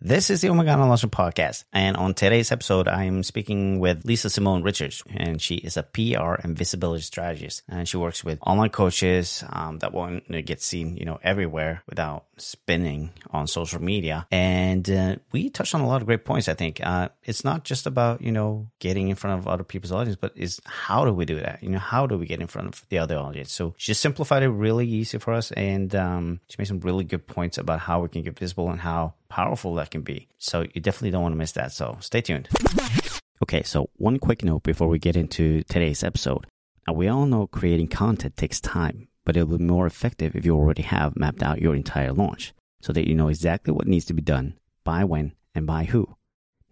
This is the My Launching podcast. And on today's episode, I am speaking with Lisa Simone Richards, and she is a PR and visibility strategist. And she works with online coaches um, that want to get seen, you know, everywhere without spinning on social media. And uh, we touched on a lot of great points, I think. Uh, it's not just about, you know, getting in front of other people's audience, but is how do we do that? You know, how do we get in front of the other audience? So she simplified it really easy for us. And um, she made some really good points about how we can get visible and how powerful that can be. So you definitely don't want to miss that. So stay tuned. Okay, so one quick note before we get into today's episode. Now, we all know creating content takes time, but it'll be more effective if you already have mapped out your entire launch so that you know exactly what needs to be done, by when, and by who.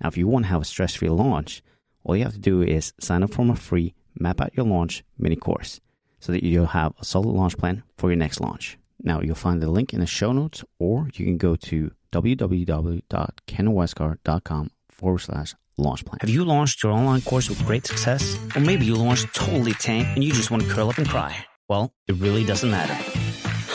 Now, if you want to have a stress free launch, all you have to do is sign up for my free Map Out Your Launch mini course so that you'll have a solid launch plan for your next launch. Now, you'll find the link in the show notes, or you can go to www.kenwestgaard.com forward slash launch plan. Have you launched your online course with great success? Or maybe you launched totally tank and you just want to curl up and cry? Well, it really doesn't matter.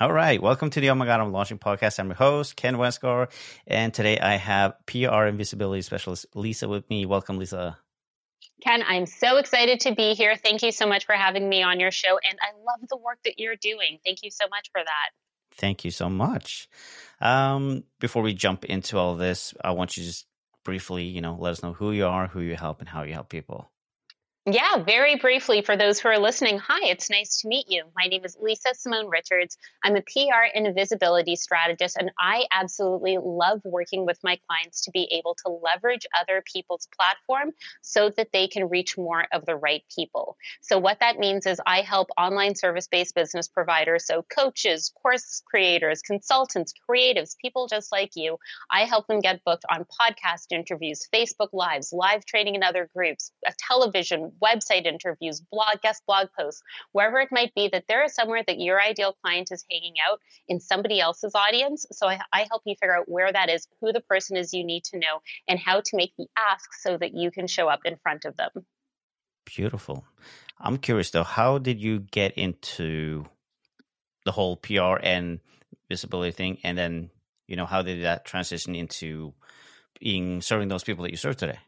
All right, welcome to the Oh My God, I'm Launching podcast. I'm your host, Ken Westgaard, and today I have PR and visibility specialist Lisa with me. Welcome, Lisa. Ken, I'm so excited to be here. Thank you so much for having me on your show, and I love the work that you're doing. Thank you so much for that. Thank you so much. Um, before we jump into all this, I want you to just briefly, you know, let us know who you are, who you help, and how you help people. Yeah, very briefly for those who are listening. Hi, it's nice to meet you. My name is Lisa Simone Richards. I'm a PR and visibility strategist, and I absolutely love working with my clients to be able to leverage other people's platform so that they can reach more of the right people. So, what that means is I help online service based business providers, so coaches, course creators, consultants, creatives, people just like you. I help them get booked on podcast interviews, Facebook Lives, live training in other groups, a television website interviews, blog guest blog posts, wherever it might be, that there is somewhere that your ideal client is hanging out in somebody else's audience. So I, I help you figure out where that is, who the person is you need to know, and how to make the ask so that you can show up in front of them. Beautiful. I'm curious though, how did you get into the whole PR and visibility thing, and then you know how did that transition into being serving those people that you serve today?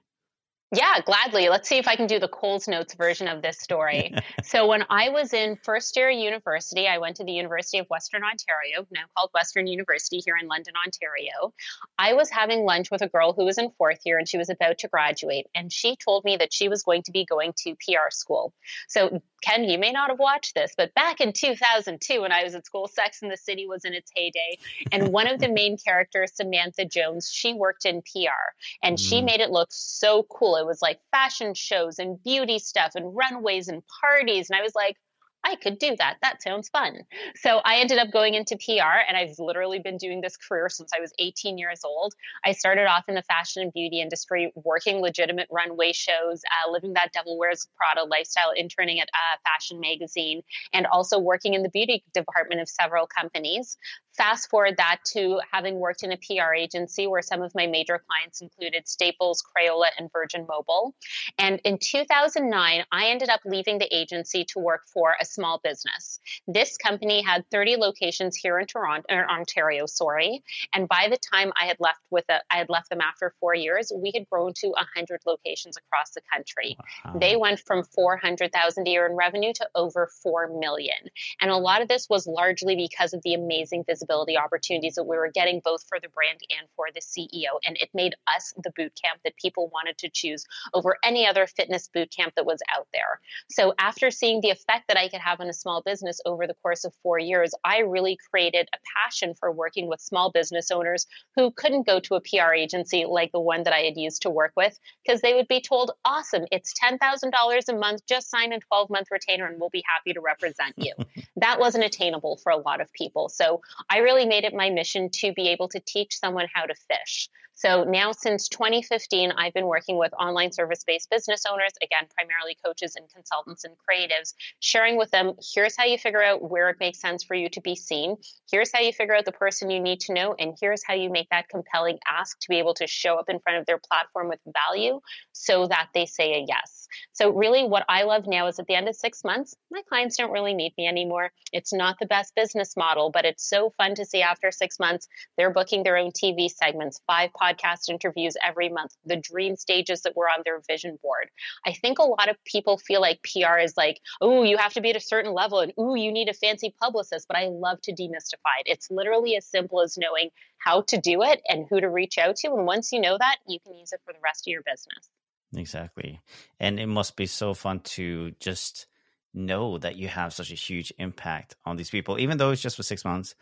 Yeah, gladly. Let's see if I can do the Coles Notes version of this story. so, when I was in first year university, I went to the University of Western Ontario, now called Western University here in London, Ontario. I was having lunch with a girl who was in fourth year and she was about to graduate. And she told me that she was going to be going to PR school. So, Ken, you may not have watched this, but back in 2002, when I was at school, Sex and the City was in its heyday. And one of the main characters, Samantha Jones, she worked in PR and mm. she made it look so cool it was like fashion shows and beauty stuff and runways and parties. And I was like, I could do that. That sounds fun. So I ended up going into PR, and I've literally been doing this career since I was 18 years old. I started off in the fashion and beauty industry, working legitimate runway shows, uh, living that Devil Wears Prada lifestyle, interning at a fashion magazine, and also working in the beauty department of several companies. Fast forward that to having worked in a PR agency where some of my major clients included Staples, Crayola, and Virgin Mobile. And in 2009, I ended up leaving the agency to work for a small business. This company had 30 locations here in Toronto, or er, Ontario, sorry. And by the time I had left with it, I had left them after four years, we had grown to 100 locations across the country. Wow. They went from 400,000 a year in revenue to over 4 million. And a lot of this was largely because of the amazing visibility visibility opportunities that we were getting both for the brand and for the CEO. And it made us the boot camp that people wanted to choose over any other fitness boot camp that was out there. So after seeing the effect that I could have on a small business over the course of four years, I really created a passion for working with small business owners who couldn't go to a PR agency like the one that I had used to work with because they would be told, awesome, it's $10,000 a month, just sign a 12 month retainer and we'll be happy to represent you. that wasn't attainable for a lot of people. So I really made it my mission to be able to teach someone how to fish. So now since 2015, I've been working with online service based business owners, again, primarily coaches and consultants and creatives, sharing with them here's how you figure out where it makes sense for you to be seen. Here's how you figure out the person you need to know. And here's how you make that compelling ask to be able to show up in front of their platform with value so that they say a yes. So, really, what I love now is at the end of six months, my clients don't really need me anymore. It's not the best business model, but it's so fun to see after six months, they're booking their own TV segments, five podcast interviews every month, the dream stages that were on their vision board. I think a lot of people feel like PR is like, oh, you have to be at a certain level and ooh, you need a fancy publicist, but I love to demystify it. It's literally as simple as knowing how to do it and who to reach out to. And once you know that, you can use it for the rest of your business. Exactly. And it must be so fun to just know that you have such a huge impact on these people, even though it's just for six months,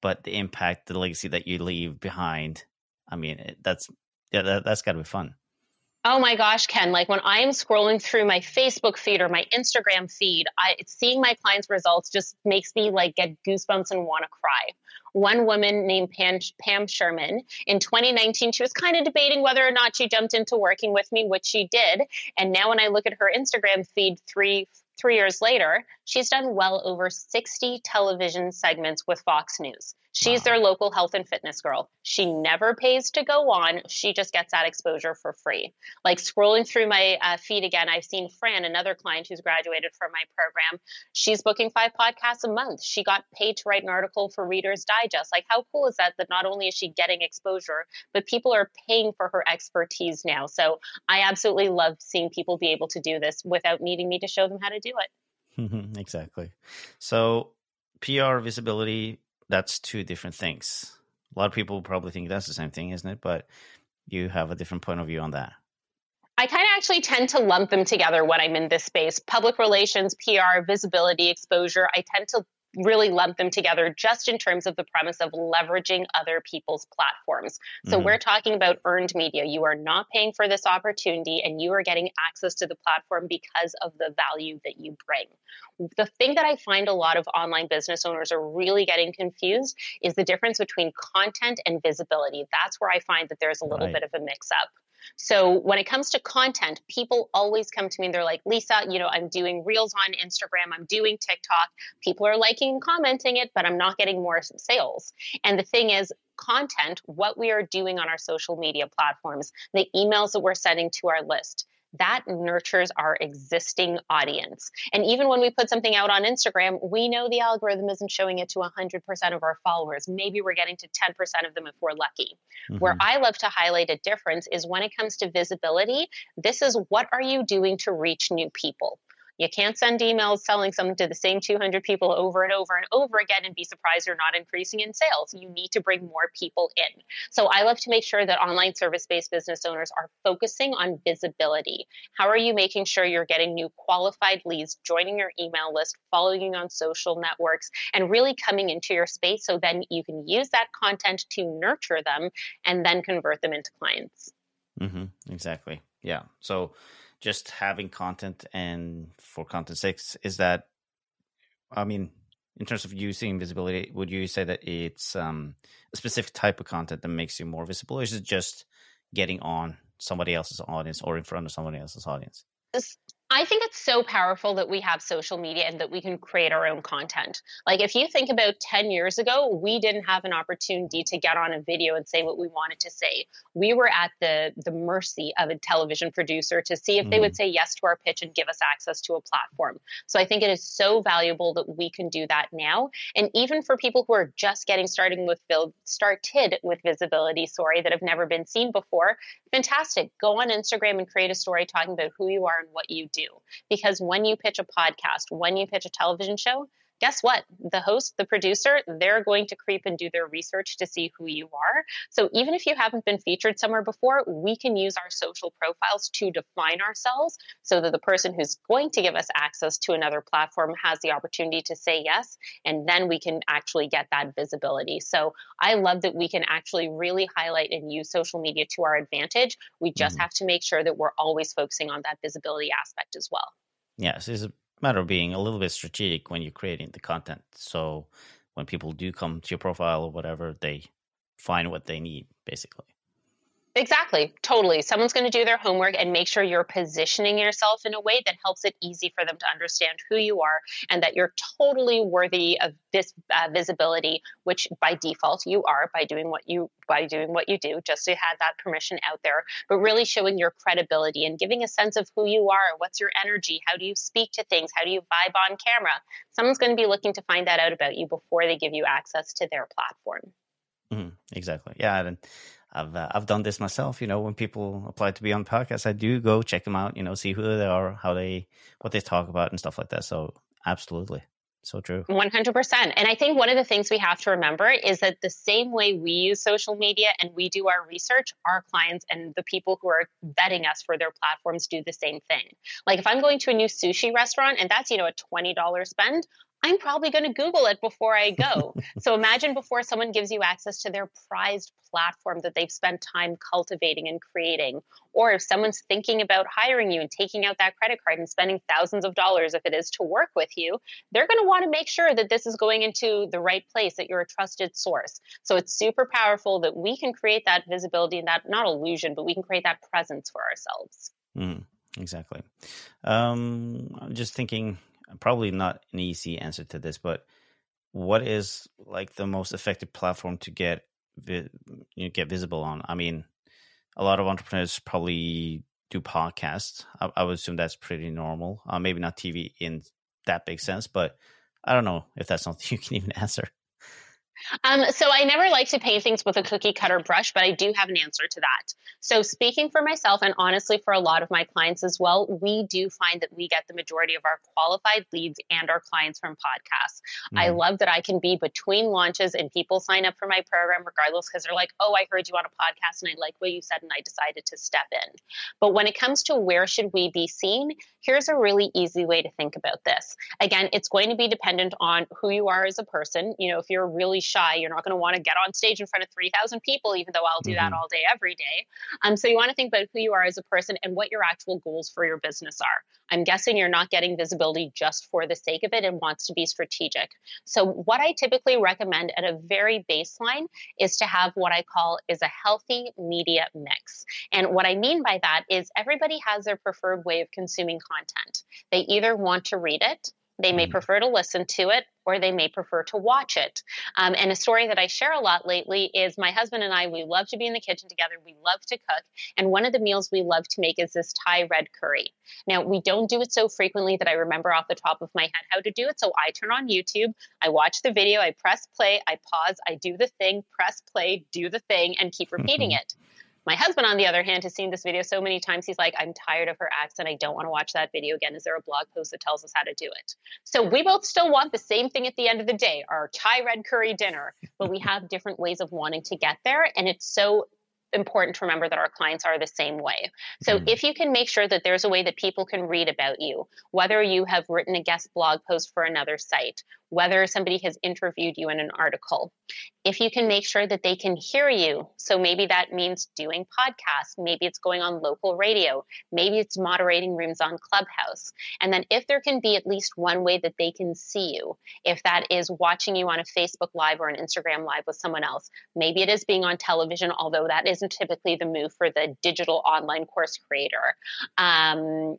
but the impact, the legacy that you leave behind. I mean, that's, yeah, that, that's got to be fun. Oh my gosh, Ken, like when I am scrolling through my Facebook feed or my Instagram feed, I seeing my clients' results just makes me like get goosebumps and want to cry. One woman named Pam, Pam Sherman in 2019, she was kind of debating whether or not she jumped into working with me, which she did. And now when I look at her Instagram feed three, three years later, she's done well over 60 television segments with Fox News. She's wow. their local health and fitness girl. She never pays to go on. She just gets that exposure for free. Like scrolling through my uh, feed again, I've seen Fran, another client who's graduated from my program. She's booking five podcasts a month. She got paid to write an article for Reader's Digest. Like, how cool is that? That not only is she getting exposure, but people are paying for her expertise now. So I absolutely love seeing people be able to do this without needing me to show them how to do it. Mm-hmm, exactly. So PR visibility that's two different things. A lot of people probably think that's the same thing, isn't it? But you have a different point of view on that. I kind of actually tend to lump them together when I'm in this space. Public relations, PR, visibility, exposure. I tend to really lump them together just in terms of the premise of leveraging other people's platforms. So mm-hmm. we're talking about earned media. You are not paying for this opportunity and you are getting access to the platform because of the value that you bring. The thing that I find a lot of online business owners are really getting confused is the difference between content and visibility. That's where I find that there's a little right. bit of a mix up. So when it comes to content, people always come to me and they're like, Lisa, you know, I'm doing reels on Instagram, I'm doing TikTok. People are liking and commenting it, but I'm not getting more sales. And the thing is, content, what we are doing on our social media platforms, the emails that we're sending to our list, that nurtures our existing audience. And even when we put something out on Instagram, we know the algorithm isn't showing it to 100% of our followers. Maybe we're getting to 10% of them if we're lucky. Mm-hmm. Where I love to highlight a difference is when it comes to visibility, this is what are you doing to reach new people? You can't send emails selling something to the same 200 people over and over and over again and be surprised you're not increasing in sales. You need to bring more people in. So I love to make sure that online service based business owners are focusing on visibility. How are you making sure you're getting new qualified leads, joining your email list, following on social networks, and really coming into your space so then you can use that content to nurture them and then convert them into clients? Mm-hmm, exactly. Yeah. So, just having content and for content six is that i mean in terms of using visibility would you say that it's um, a specific type of content that makes you more visible or is it just getting on somebody else's audience or in front of somebody else's audience I think it's so powerful that we have social media and that we can create our own content. Like if you think about 10 years ago, we didn't have an opportunity to get on a video and say what we wanted to say. We were at the the mercy of a television producer to see if mm. they would mm. say yes to our pitch and give us access to a platform. So I think it is so valuable that we can do that now. And even for people who are just getting starting with started with visibility, sorry, that have never been seen before, fantastic. Go on Instagram and create a story talking about who you are and what you do. Because when you pitch a podcast, when you pitch a television show, guess what? The host, the producer, they're going to creep and do their research to see who you are. So even if you haven't been featured somewhere before, we can use our social profiles to define ourselves so that the person who's going to give us access to another platform has the opportunity to say yes. And then we can actually get that visibility. So I love that we can actually really highlight and use social media to our advantage. We just mm-hmm. have to make sure that we're always focusing on that visibility aspect as well. Yes, it's a matter of being a little bit strategic when you're creating the content. So when people do come to your profile or whatever, they find what they need, basically. Exactly, totally. Someone's going to do their homework and make sure you're positioning yourself in a way that helps it easy for them to understand who you are and that you're totally worthy of this uh, visibility, which by default you are by doing what you by doing what you do, just to have that permission out there. But really showing your credibility and giving a sense of who you are. What's your energy? How do you speak to things? How do you vibe on camera? Someone's going to be looking to find that out about you before they give you access to their platform. Mm-hmm, exactly. Yeah, and I've uh, I've done this myself. You know, when people apply to be on podcasts, I do go check them out. You know, see who they are, how they what they talk about, and stuff like that. So absolutely. So true. 100%. And I think one of the things we have to remember is that the same way we use social media and we do our research, our clients and the people who are vetting us for their platforms do the same thing. Like if I'm going to a new sushi restaurant and that's, you know, a $20 spend, I'm probably going to Google it before I go. so imagine before someone gives you access to their prized platform that they've spent time cultivating and creating. Or if someone's thinking about hiring you and taking out that credit card and spending thousands of dollars, if it is to work with you, they're going to want to make sure that this is going into the right place, that you're a trusted source. So it's super powerful that we can create that visibility and that, not illusion, but we can create that presence for ourselves. Mm, exactly. Um, I'm just thinking probably not an easy answer to this, but what is like the most effective platform to get you know, get visible on? I mean, a lot of entrepreneurs probably do podcasts. I, I would assume that's pretty normal. Uh, maybe not TV in that big sense, but I don't know if that's something you can even answer. Um, so I never like to paint things with a cookie cutter brush, but I do have an answer to that. So speaking for myself and honestly for a lot of my clients as well, we do find that we get the majority of our qualified leads and our clients from podcasts. Mm. I love that I can be between launches and people sign up for my program regardless because they're like, oh, I heard you on a podcast and I like what you said and I decided to step in. But when it comes to where should we be seen, here's a really easy way to think about this. Again, it's going to be dependent on who you are as a person. You know, if you're really shy. You're not going to want to get on stage in front of 3,000 people, even though I'll do mm-hmm. that all day, every day. Um, so you want to think about who you are as a person and what your actual goals for your business are. I'm guessing you're not getting visibility just for the sake of it and wants to be strategic. So what I typically recommend at a very baseline is to have what I call is a healthy media mix. And what I mean by that is everybody has their preferred way of consuming content. They either want to read it, they may mm. prefer to listen to it or they may prefer to watch it. Um, and a story that I share a lot lately is my husband and I, we love to be in the kitchen together. We love to cook. And one of the meals we love to make is this Thai red curry. Now, we don't do it so frequently that I remember off the top of my head how to do it. So I turn on YouTube, I watch the video, I press play, I pause, I do the thing, press play, do the thing, and keep repeating it. My husband, on the other hand, has seen this video so many times. He's like, I'm tired of her accent. I don't want to watch that video again. Is there a blog post that tells us how to do it? So we both still want the same thing at the end of the day our Thai red curry dinner, but we have different ways of wanting to get there. And it's so important to remember that our clients are the same way. So mm. if you can make sure that there's a way that people can read about you, whether you have written a guest blog post for another site, whether somebody has interviewed you in an article. If you can make sure that they can hear you, so maybe that means doing podcasts, maybe it's going on local radio, maybe it's moderating rooms on Clubhouse. And then if there can be at least one way that they can see you, if that is watching you on a Facebook Live or an Instagram Live with someone else, maybe it is being on television, although that isn't typically the move for the digital online course creator. Um,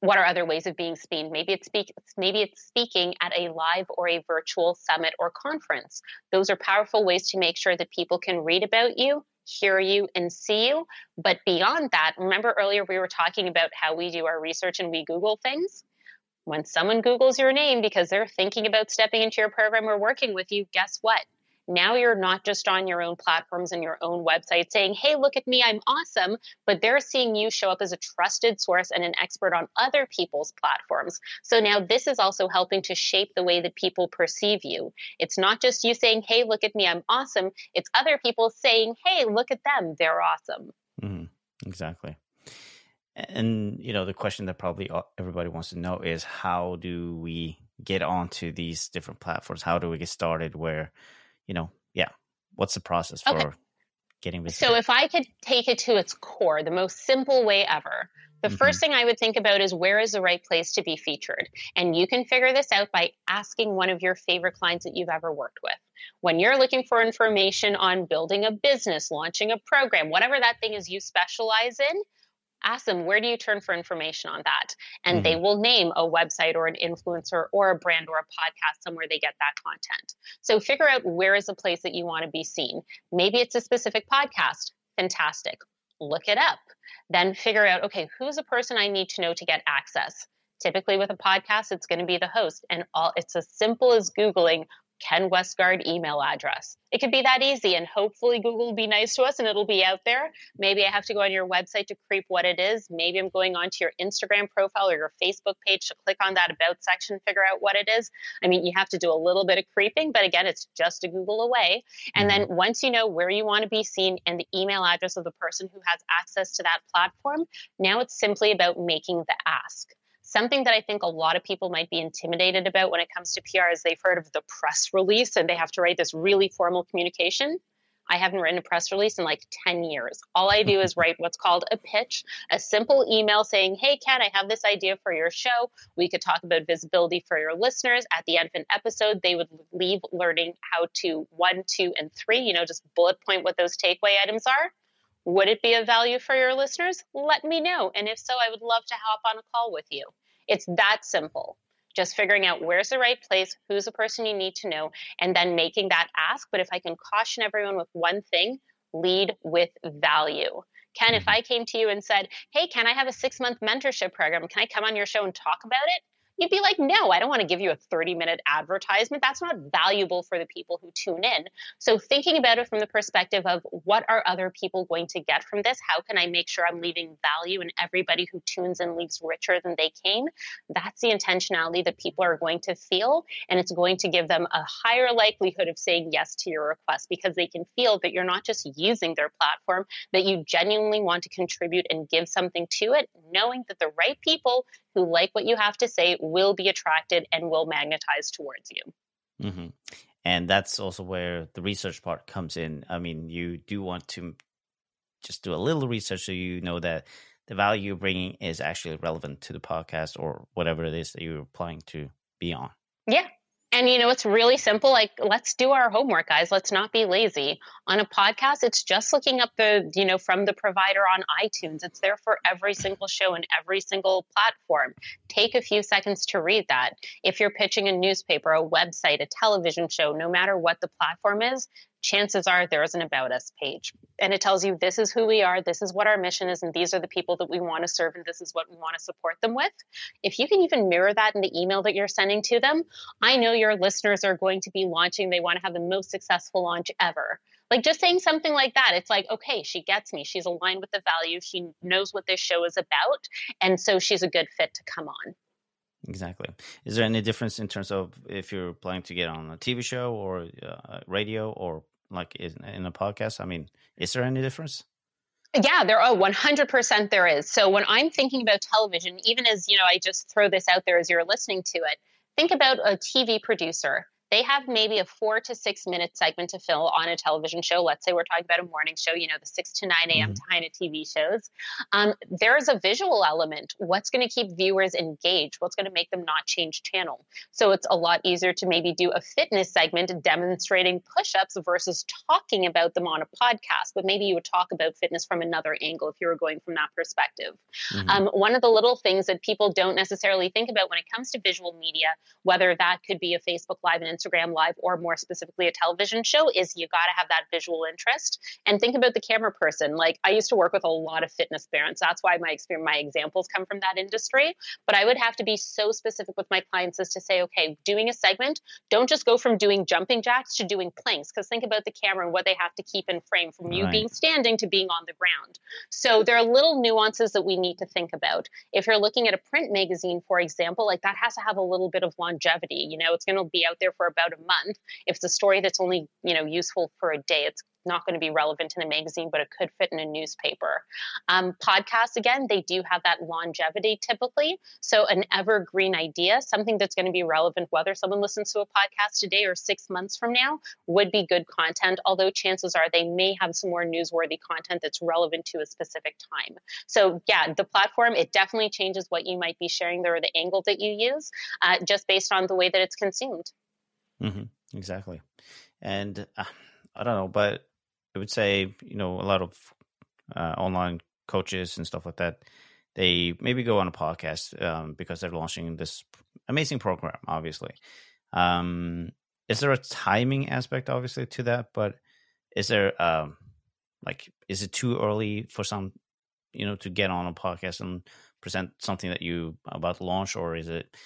what are other ways of being seen? Maybe it's speak, maybe it's speaking at a live or a virtual summit or conference. Those are powerful ways to make sure that people can read about you, hear you, and see you. But beyond that, remember earlier we were talking about how we do our research and we Google things. When someone Googles your name because they're thinking about stepping into your program or working with you, guess what? Now you're not just on your own platforms and your own website saying, hey, look at me, I'm awesome, but they're seeing you show up as a trusted source and an expert on other people's platforms. So now this is also helping to shape the way that people perceive you. It's not just you saying, hey, look at me, I'm awesome. It's other people saying, hey, look at them, they're awesome. Mm-hmm. Exactly. And, you know, the question that probably everybody wants to know is how do we get onto these different platforms? How do we get started? Where, you know, yeah, what's the process for okay. getting visited? So, if I could take it to its core, the most simple way ever, the mm-hmm. first thing I would think about is where is the right place to be featured? And you can figure this out by asking one of your favorite clients that you've ever worked with. When you're looking for information on building a business, launching a program, whatever that thing is you specialize in, ask them where do you turn for information on that? And mm-hmm. they will name a website or an influencer or a brand or a podcast somewhere they get that content. So figure out where is the place that you want to be seen. Maybe it's a specific podcast. Fantastic. Look it up. Then figure out okay who's a person i need to know to get access? Typically with a podcast it's going to be the host and all it's as simple as googling Ken Westgaard email address. It could be that easy, and hopefully Google will be nice to us and it'll be out there. Maybe I have to go on your website to creep what it is. Maybe I'm going onto your Instagram profile or your Facebook page to click on that about section, figure out what it is. I mean, you have to do a little bit of creeping, but again, it's just a Google away. And then mm-hmm. once you know where you want to be seen and the email address of the person who has access to that platform, now it's simply about making the ask. Something that I think a lot of people might be intimidated about when it comes to PR is they've heard of the press release and they have to write this really formal communication. I haven't written a press release in like 10 years. All I do is write what's called a pitch, a simple email saying, Hey, Ken, I have this idea for your show. We could talk about visibility for your listeners. At the end of an episode, they would leave learning how to one, two, and three, you know, just bullet point what those takeaway items are. Would it be of value for your listeners? Let me know. And if so, I would love to hop on a call with you. It's that simple. Just figuring out where's the right place, who's the person you need to know, and then making that ask. But if I can caution everyone with one thing, lead with value. Ken, if mm-hmm. I came to you and said, Hey, can I have a six month mentorship program? Can I come on your show and talk about it? You'd be like, no, I don't want to give you a 30 minute advertisement. That's not valuable for the people who tune in. So, thinking about it from the perspective of what are other people going to get from this? How can I make sure I'm leaving value and everybody who tunes in leaves richer than they came? That's the intentionality that people are going to feel. And it's going to give them a higher likelihood of saying yes to your request because they can feel that you're not just using their platform, that you genuinely want to contribute and give something to it, knowing that the right people who like what you have to say will be attracted and will magnetize towards you. Mm-hmm. And that's also where the research part comes in. I mean, you do want to just do a little research so you know that the value you're bringing is actually relevant to the podcast or whatever it is that you're applying to be on. Yeah, and you know, it's really simple. Like, let's do our homework, guys. Let's not be lazy. On a podcast, it's just looking up the, you know, from the provider on iTunes. It's there for every single show and every single platform. Take a few seconds to read that. If you're pitching a newspaper, a website, a television show, no matter what the platform is, chances are there is an about us page. And it tells you this is who we are this is what our mission is and these are the people that we want to serve and this is what we want to support them with. If you can even mirror that in the email that you're sending to them i know your listeners are going to be launching they want to have the most successful launch ever. Like just saying something like that it's like okay she gets me she's aligned with the value she knows what this show is about and so she's a good fit to come on. Exactly. Is there any difference in terms of if you're planning to get on a TV show or uh, radio or like in, in a podcast? I mean, is there any difference? Yeah, there oh 100% there is. So when I'm thinking about television, even as, you know, I just throw this out there as you're listening to it, think about a TV producer they have maybe a four to six minute segment to fill on a television show. Let's say we're talking about a morning show, you know, the 6 to 9 a.m. mm-hmm. kind of TV shows. Um, there's a visual element. What's going to keep viewers engaged? What's going to make them not change channel? So it's a lot easier to maybe do a fitness segment demonstrating push ups versus talking about them on a podcast. But maybe you would talk about fitness from another angle if you were going from that perspective. Mm-hmm. Um, one of the little things that people don't necessarily think about when it comes to visual media, whether that could be a Facebook Live and Instagram Live or more specifically a television show is you got to have that visual interest and think about the camera person. Like I used to work with a lot of fitness parents. That's why my experience, my examples come from that industry. But I would have to be so specific with my clients as to say, okay, doing a segment, don't just go from doing jumping jacks to doing planks because think about the camera and what they have to keep in frame from you right. being standing to being on the ground. So there are little nuances that we need to think about. If you're looking at a print magazine, for example, like that has to have a little bit of longevity. You know, it's going to be out there for about a month. If it's a story that's only, you know, useful for a day, it's not going to be relevant in a magazine, but it could fit in a newspaper. Um, podcasts, again, they do have that longevity typically. So, an evergreen idea, something that's going to be relevant, whether someone listens to a podcast today or six months from now, would be good content, although chances are they may have some more newsworthy content that's relevant to a specific time. So, yeah, the platform, it definitely changes what you might be sharing there or the angle that you use uh, just based on the way that it's consumed. Mm-hmm. Exactly. And uh, I don't know, but I would say, you know, a lot of uh, online coaches and stuff like that, they maybe go on a podcast um, because they're launching this amazing program, obviously. Um, is there a timing aspect, obviously, to that? But is there, um, like, is it too early for some, you know, to get on a podcast and present something that you about to launch, or is it?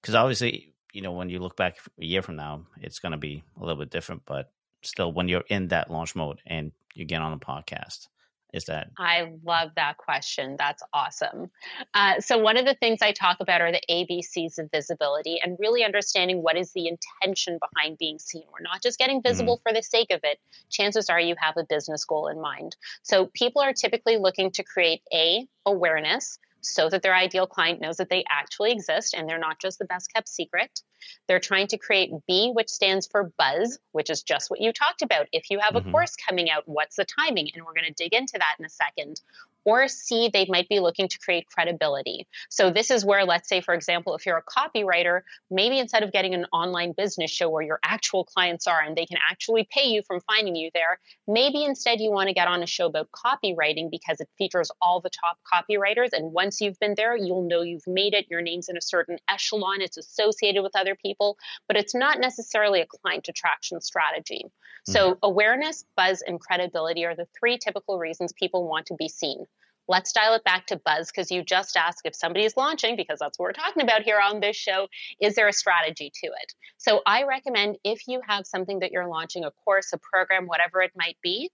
Because obviously, you know, when you look back a year from now, it's going to be a little bit different. But still when you're in that launch mode and you get on the podcast? Is that? I love that question. That's awesome. Uh, so, one of the things I talk about are the ABCs of visibility and really understanding what is the intention behind being seen. We're not just getting visible mm-hmm. for the sake of it. Chances are you have a business goal in mind. So, people are typically looking to create A, awareness, so that their ideal client knows that they actually exist and they're not just the best kept secret. They're trying to create B, which stands for buzz, which is just what you talked about. If you have mm-hmm. a course coming out, what's the timing? And we're going to dig into that in a second. Or C, they might be looking to create credibility. So this is where, let's say, for example, if you're a copywriter, maybe instead of getting an online business show where your actual clients are and they can actually pay you from finding you there, maybe instead you want to get on a show about copywriting because it features all the top copywriters. And once you've been there, you'll know you've made it. Your name's in a certain echelon. It's associated with other people, but it's not necessarily a client attraction strategy. Mm-hmm. So, awareness, buzz, and credibility are the three typical reasons people want to be seen. Let's dial it back to buzz because you just asked if somebody is launching, because that's what we're talking about here on this show. Is there a strategy to it? So, I recommend if you have something that you're launching, a course, a program, whatever it might be,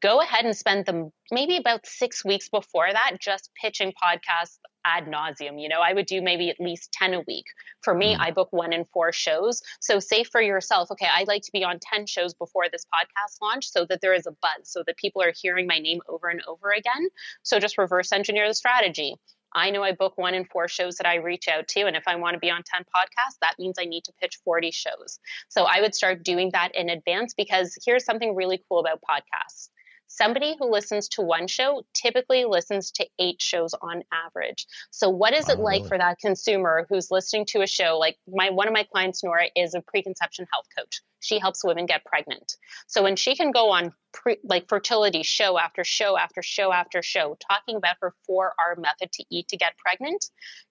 go ahead and spend them maybe about six weeks before that just pitching podcasts ad nauseum. You know, I would do maybe at least 10 a week. For me, mm. I book one in four shows. So say for yourself, okay, I'd like to be on 10 shows before this podcast launch so that there is a buzz, so that people are hearing my name over and over again. So just reverse engineer the strategy. I know I book one in four shows that I reach out to. And if I want to be on 10 podcasts, that means I need to pitch 40 shows. So I would start doing that in advance because here's something really cool about podcasts somebody who listens to one show typically listens to eight shows on average. So what is it oh, like really? for that consumer who's listening to a show like my one of my clients Nora is a preconception health coach she helps women get pregnant. So when she can go on pre, like fertility show after show after show after show talking about her 4R method to eat to get pregnant,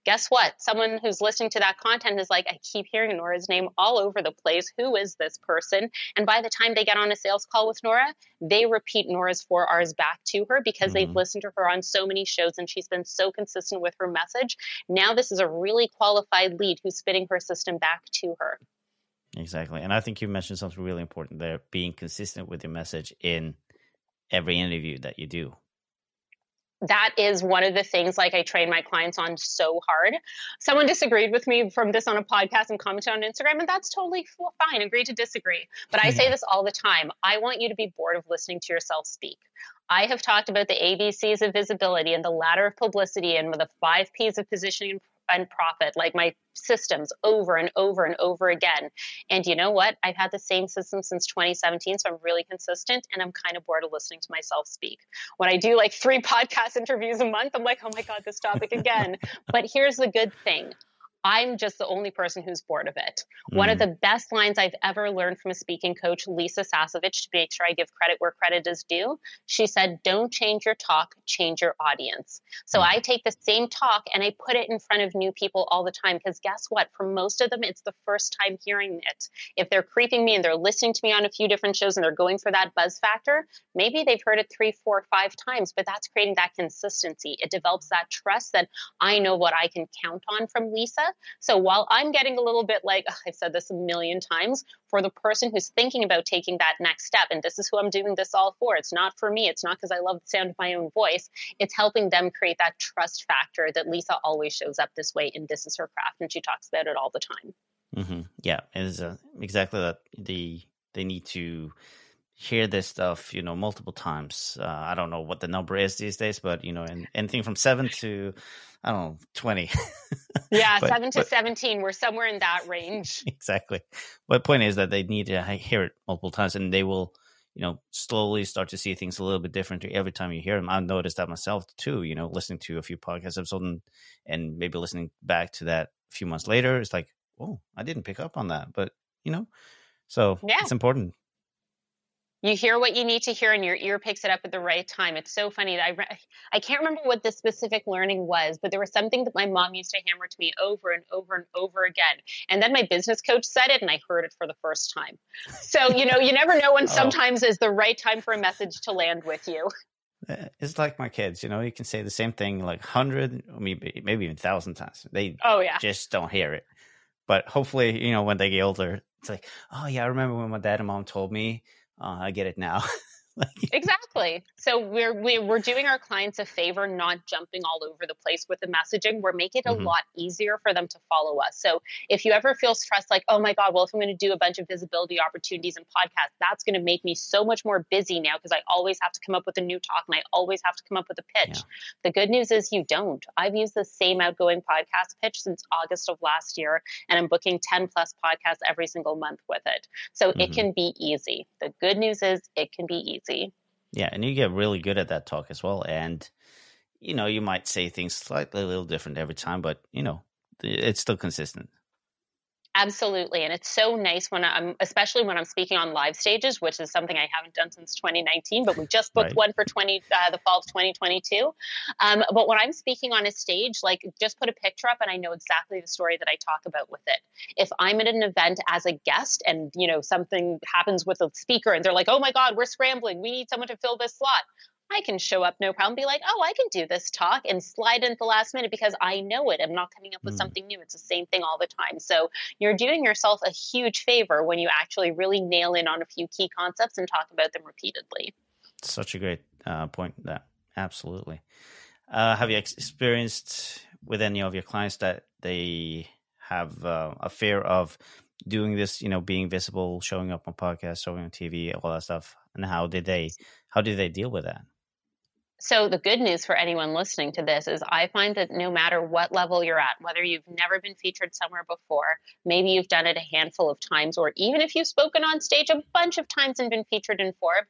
guess what? Someone who's listening to that content is like, I keep hearing Nora's name all over the place. Who is this person? And by the time they get on a sales call with Nora, they repeat Nora's 4Rs back to her because mm-hmm. they've listened to her on so many shows and she's been so consistent with her message. Now this is a really qualified lead who's spitting her system back to her. Exactly. And I think you mentioned something really important there being consistent with your message in every interview that you do. That is one of the things like I train my clients on so hard. Someone disagreed with me from this on a podcast and commented on Instagram, and that's totally fine. Agree to disagree. But I say this all the time. I want you to be bored of listening to yourself speak. I have talked about the ABCs of visibility and the ladder of publicity and the five P's of positioning and profit, like my systems over and over and over again. And you know what? I've had the same system since 2017, so I'm really consistent and I'm kind of bored of listening to myself speak. When I do like three podcast interviews a month, I'm like, oh my God, this topic again. but here's the good thing I'm just the only person who's bored of it. Mm. One of mm. the best lines I've ever learned from a speaking coach, Lisa Sasevich, to make sure I give credit where credit is due, she said, Don't change your talk, change your audience. So mm. I take the same talk and I put it in front of new people all the time because guess what? For most of them, it's the first time hearing it. If they're creeping me and they're listening to me on a few different shows and they're going for that buzz factor, maybe they've heard it three, four, five times, but that's creating that consistency. It develops that trust that I know what I can count on from Lisa. So while I'm getting a little bit like, I've said this a million times, for the person who's thinking about taking that next step, and this is who I'm doing this all for, it's not for me, it's not because I love the sound of my own voice, it's helping them create that trust factor that Lisa always shows up this way, and this is her craft, and she talks about it all the time. Mm-hmm. Yeah, it is uh, exactly that. The they need to hear this stuff, you know, multiple times. Uh, I don't know what the number is these days, but you know, and anything from seven to I don't know, twenty. yeah, but, seven to but, seventeen. We're somewhere in that range. Exactly. But point is that they need to hear it multiple times, and they will, you know, slowly start to see things a little bit different every time you hear them. I've noticed that myself too. You know, listening to a few podcast episodes and, and maybe listening back to that a few months later, it's like, oh, I didn't pick up on that, but you know, so yeah. it's important you hear what you need to hear and your ear picks it up at the right time. It's so funny that i i can't remember what the specific learning was but there was something that my mom used to hammer to me over and over and over again and then my business coach said it and i heard it for the first time. So you know you never know when oh. sometimes is the right time for a message to land with you. Uh, it's like my kids you know you can say the same thing like 100 maybe maybe even 1000 times. They oh yeah. just don't hear it. But hopefully you know when they get older it's like oh yeah i remember when my dad and mom told me uh, I get it now. exactly. So we're we're doing our clients a favor, not jumping all over the place with the messaging. We're making it a mm-hmm. lot easier for them to follow us. So if you ever feel stressed, like, oh my God, well, if I'm going to do a bunch of visibility opportunities and podcasts, that's going to make me so much more busy now because I always have to come up with a new talk and I always have to come up with a pitch. Yeah. The good news is you don't. I've used the same outgoing podcast pitch since August of last year, and I'm booking 10 plus podcasts every single month with it. So mm-hmm. it can be easy. The good news is it can be easy. Yeah, and you get really good at that talk as well. And you know, you might say things slightly a little different every time, but you know, it's still consistent. Absolutely. And it's so nice when I'm, especially when I'm speaking on live stages, which is something I haven't done since 2019, but we just booked right. one for 20, uh, the fall of 2022. Um, but when I'm speaking on a stage, like just put a picture up and I know exactly the story that I talk about with it. If I'm at an event as a guest and, you know, something happens with a speaker and they're like, oh my God, we're scrambling. We need someone to fill this slot. I can show up no problem, be like, oh, I can do this talk and slide in at the last minute because I know it. I'm not coming up with mm. something new. It's the same thing all the time. So you're doing yourself a huge favor when you actually really nail in on a few key concepts and talk about them repeatedly. Such a great uh, point. That absolutely. Uh, have you experienced with any of your clients that they have uh, a fear of doing this? You know, being visible, showing up on podcasts, showing on TV, all that stuff, and how did they how did they deal with that? So, the good news for anyone listening to this is I find that no matter what level you're at, whether you've never been featured somewhere before, maybe you've done it a handful of times, or even if you've spoken on stage a bunch of times and been featured in Forbes,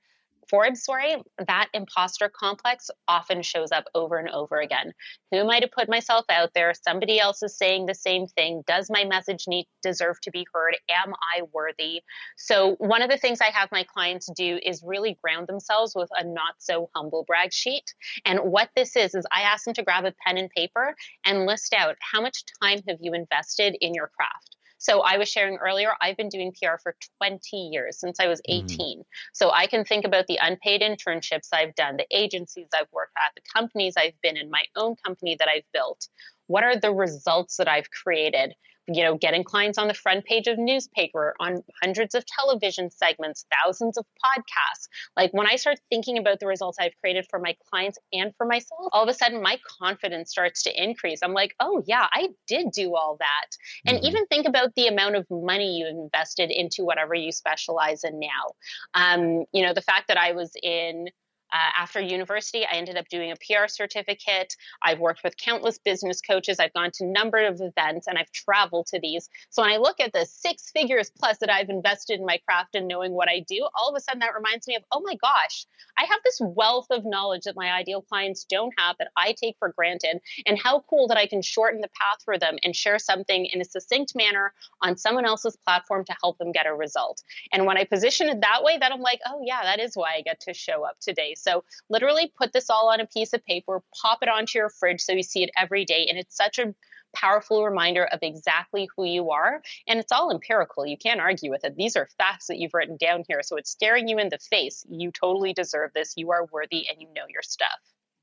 Forbes story, that imposter complex often shows up over and over again. Who am I to put myself out there? Somebody else is saying the same thing. Does my message need deserve to be heard? Am I worthy? So one of the things I have my clients do is really ground themselves with a not so humble brag sheet. And what this is is I ask them to grab a pen and paper and list out how much time have you invested in your craft. So I was sharing earlier, I've been doing PR for 20 years since I was mm-hmm. 18. Mm-hmm. So I can think about the unpaid internships I've done, the agencies I've worked at, the companies I've been in, my own company that I've built. What are the results that I've created? You know, getting clients on the front page of newspaper, on hundreds of television segments, thousands of podcasts. Like when I start thinking about the results I've created for my clients and for myself, all of a sudden my confidence starts to increase. I'm like, oh yeah, I did do all that. And mm-hmm. even think about the amount of money you invested into whatever you specialize in now. Um, you know, the fact that I was in Uh, after university, I ended up doing a PR certificate. I've worked with countless business coaches. I've gone to a number of events and I've traveled to these. So when I look at the six figures plus that I've invested in my craft and knowing what I do, all of a sudden that reminds me of, oh my gosh, I have this wealth of knowledge that my ideal clients don't have that I take for granted. And how cool that I can shorten the path for them and share something in a succinct manner on someone else's platform to help them get a result. And when I position it that way, that I'm like, oh yeah, that is why I get to show up today. So literally put this all on a piece of paper, pop it onto your fridge so you see it every day. And it's such a powerful reminder of exactly who you are. And it's all empirical. You can't argue with it. These are facts that you've written down here. So it's staring you in the face. You totally deserve this. You are worthy and you know your stuff.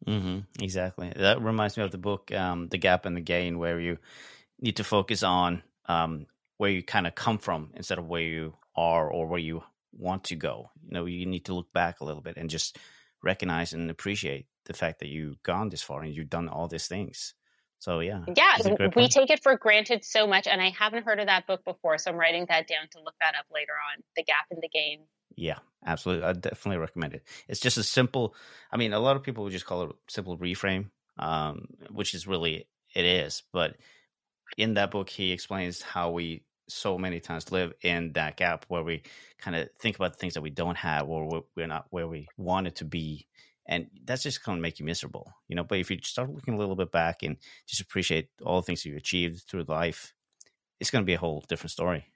Mm-hmm, exactly. That reminds me of the book, um, The Gap and the Gain, where you need to focus on um, where you kind of come from instead of where you are or where you want to go. You know, you need to look back a little bit and just recognize and appreciate the fact that you've gone this far and you've done all these things. So yeah, yeah, we take it for granted so much, and I haven't heard of that book before, so I'm writing that down to look that up later on. The Gap in the game. Yeah, absolutely. I definitely recommend it. It's just a simple. I mean, a lot of people would just call it simple reframe, um, which is really it is. But in that book, he explains how we so many times live in that gap where we kind of think about the things that we don't have or we're not where we wanted to be and that's just going to make you miserable you know but if you start looking a little bit back and just appreciate all the things you've achieved through life it's going to be a whole different story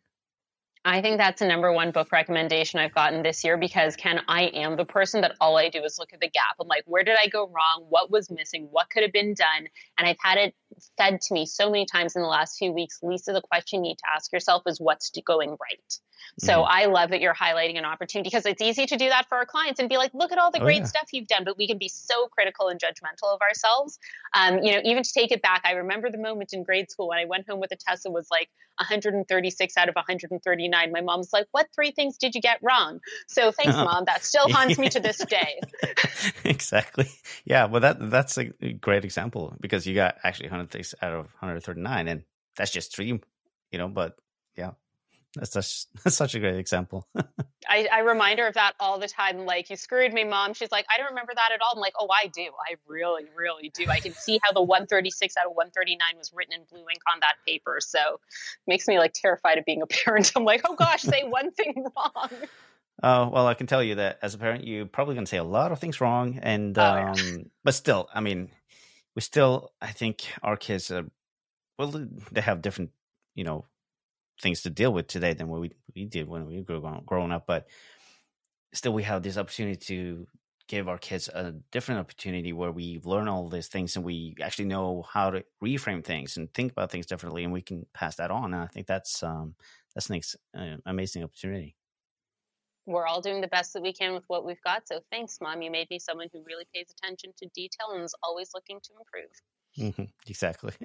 I think that's a number one book recommendation I've gotten this year because Ken, I am the person that all I do is look at the gap. I'm like, where did I go wrong? What was missing? What could have been done? And I've had it said to me so many times in the last few weeks, Lisa, the question you need to ask yourself is what's going right? So mm-hmm. I love that you're highlighting an opportunity because it's easy to do that for our clients and be like, look at all the oh, great yeah. stuff you've done, but we can be so critical and judgmental of ourselves. Um, you know, even to take it back, I remember the moment in grade school when I went home with a test that was like 136 out of 139. My mom's like, what three things did you get wrong? So thanks, mom. That still haunts me to this day. exactly. Yeah. Well, that that's a great example because you got actually 136 out of 139 and that's just three, you know, but yeah that's such that's such a great example. I, I remind her of that all the time. Like, you screwed me, mom. She's like, I don't remember that at all. I'm like, oh, I do. I really, really do. I can see how the 136 out of 139 was written in blue ink on that paper. So it makes me like terrified of being a parent. I'm like, oh gosh, say one thing wrong. Oh well, I can tell you that as a parent, you're probably going to say a lot of things wrong, and oh, um, yeah. but still, I mean, we still, I think our kids are well, they have different, you know, things to deal with today than what we, we did when we were growing up. But still, we have this opportunity to give our kids a different opportunity where we learn all these things and we actually know how to reframe things and think about things differently, and we can pass that on. And I think that's um, that's an ex- uh, amazing opportunity. We're all doing the best that we can with what we've got. So thanks, mom. You made me someone who really pays attention to detail and is always looking to improve. Mm-hmm, exactly.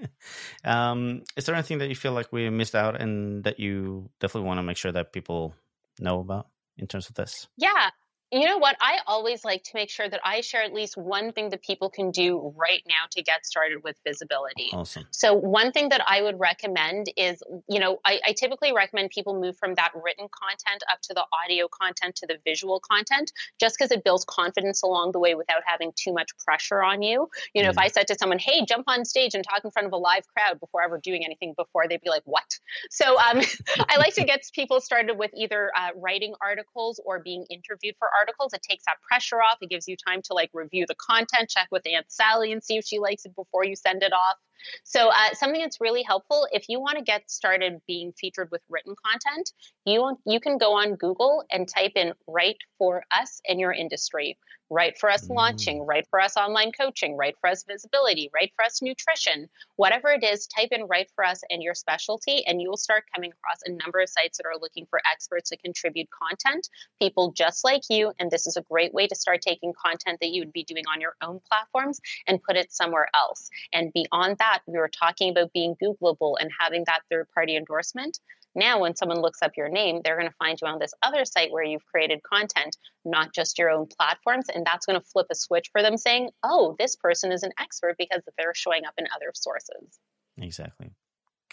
Um, is there anything that you feel like we missed out and that you definitely want to make sure that people know about in terms of this? Yeah, you know what? I always like to make sure that I share at least one thing that people can do right now to get started with visibility. Awesome. So, one thing that I would recommend is, you know, I, I, typically recommend people move from that written content up to the audio content to the visual content, just because it builds confidence along the way without having too much pressure on you. You know, mm. if I said to someone, hey, jump on stage and talk in front of a live crowd before ever doing anything before, they'd be like, what? So, um, I like to get people started with either uh, writing articles or being interviewed for articles. It takes that pressure off. It gives you time to like review the content, check with Aunt Sally and see if she likes it before you send it off. So, uh, something that's really helpful if you want to get started being featured with written content, you you can go on Google and type in "write for us" in your industry. Write for us launching, mm. write for us online coaching, write for us visibility, write for us nutrition, whatever it is, type in write for us and your specialty, and you will start coming across a number of sites that are looking for experts to contribute content, people just like you. And this is a great way to start taking content that you would be doing on your own platforms and put it somewhere else. And beyond that, we were talking about being Googleable and having that third party endorsement. Now, when someone looks up your name, they're going to find you on this other site where you've created content, not just your own platforms. And that's going to flip a switch for them saying, oh, this person is an expert because they're showing up in other sources. Exactly.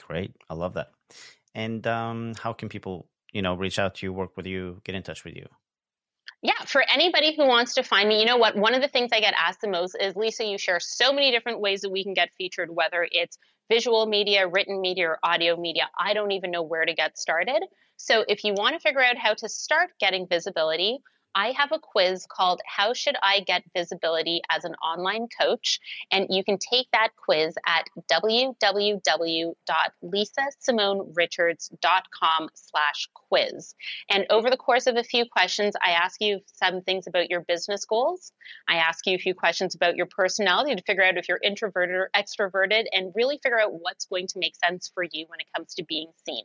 Great. I love that. And um, how can people, you know, reach out to you, work with you, get in touch with you? Yeah, for anybody who wants to find me, you know what? One of the things I get asked the most is Lisa, you share so many different ways that we can get featured, whether it's visual media, written media, or audio media. I don't even know where to get started. So if you want to figure out how to start getting visibility, I have a quiz called How Should I Get Visibility as an Online Coach? And you can take that quiz at www.lisasimonerichards.com slash quiz. And over the course of a few questions, I ask you some things about your business goals. I ask you a few questions about your personality to figure out if you're introverted or extroverted and really figure out what's going to make sense for you when it comes to being seen.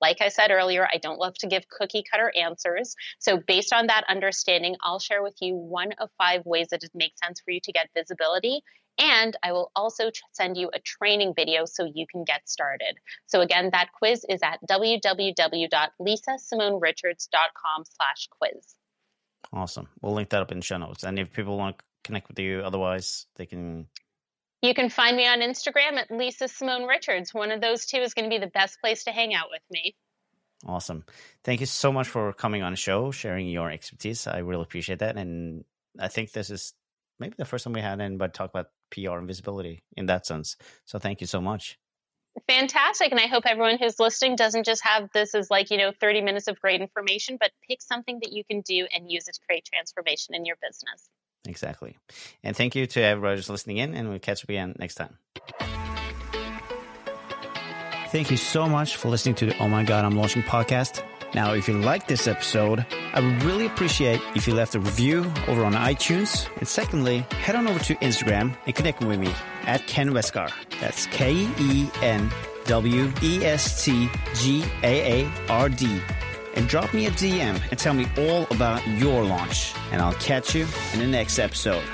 Like I said earlier, I don't love to give cookie cutter answers. So, based on that understanding, I'll share with you one of five ways that it makes sense for you to get visibility. And I will also send you a training video so you can get started. So again, that quiz is at www.lisasimonerichards.com slash quiz. Awesome. We'll link that up in the show notes. And if people want to connect with you otherwise, they can you can find me on Instagram at Lisa Simone Richards. One of those two is going to be the best place to hang out with me. Awesome. Thank you so much for coming on the show, sharing your expertise. I really appreciate that. And I think this is maybe the first time we had anybody talk about PR and visibility in that sense. So thank you so much. Fantastic. And I hope everyone who's listening doesn't just have this as like, you know, 30 minutes of great information, but pick something that you can do and use it to create transformation in your business. Exactly. And thank you to everybody who's listening in, and we'll catch up again next time. Thank you so much for listening to the Oh My God, I'm Launching podcast. Now, if you like this episode, I would really appreciate if you left a review over on iTunes. And secondly, head on over to Instagram and connect with me at Ken Westgaard. That's K E N W E S T G A A R D and drop me a DM and tell me all about your launch. And I'll catch you in the next episode.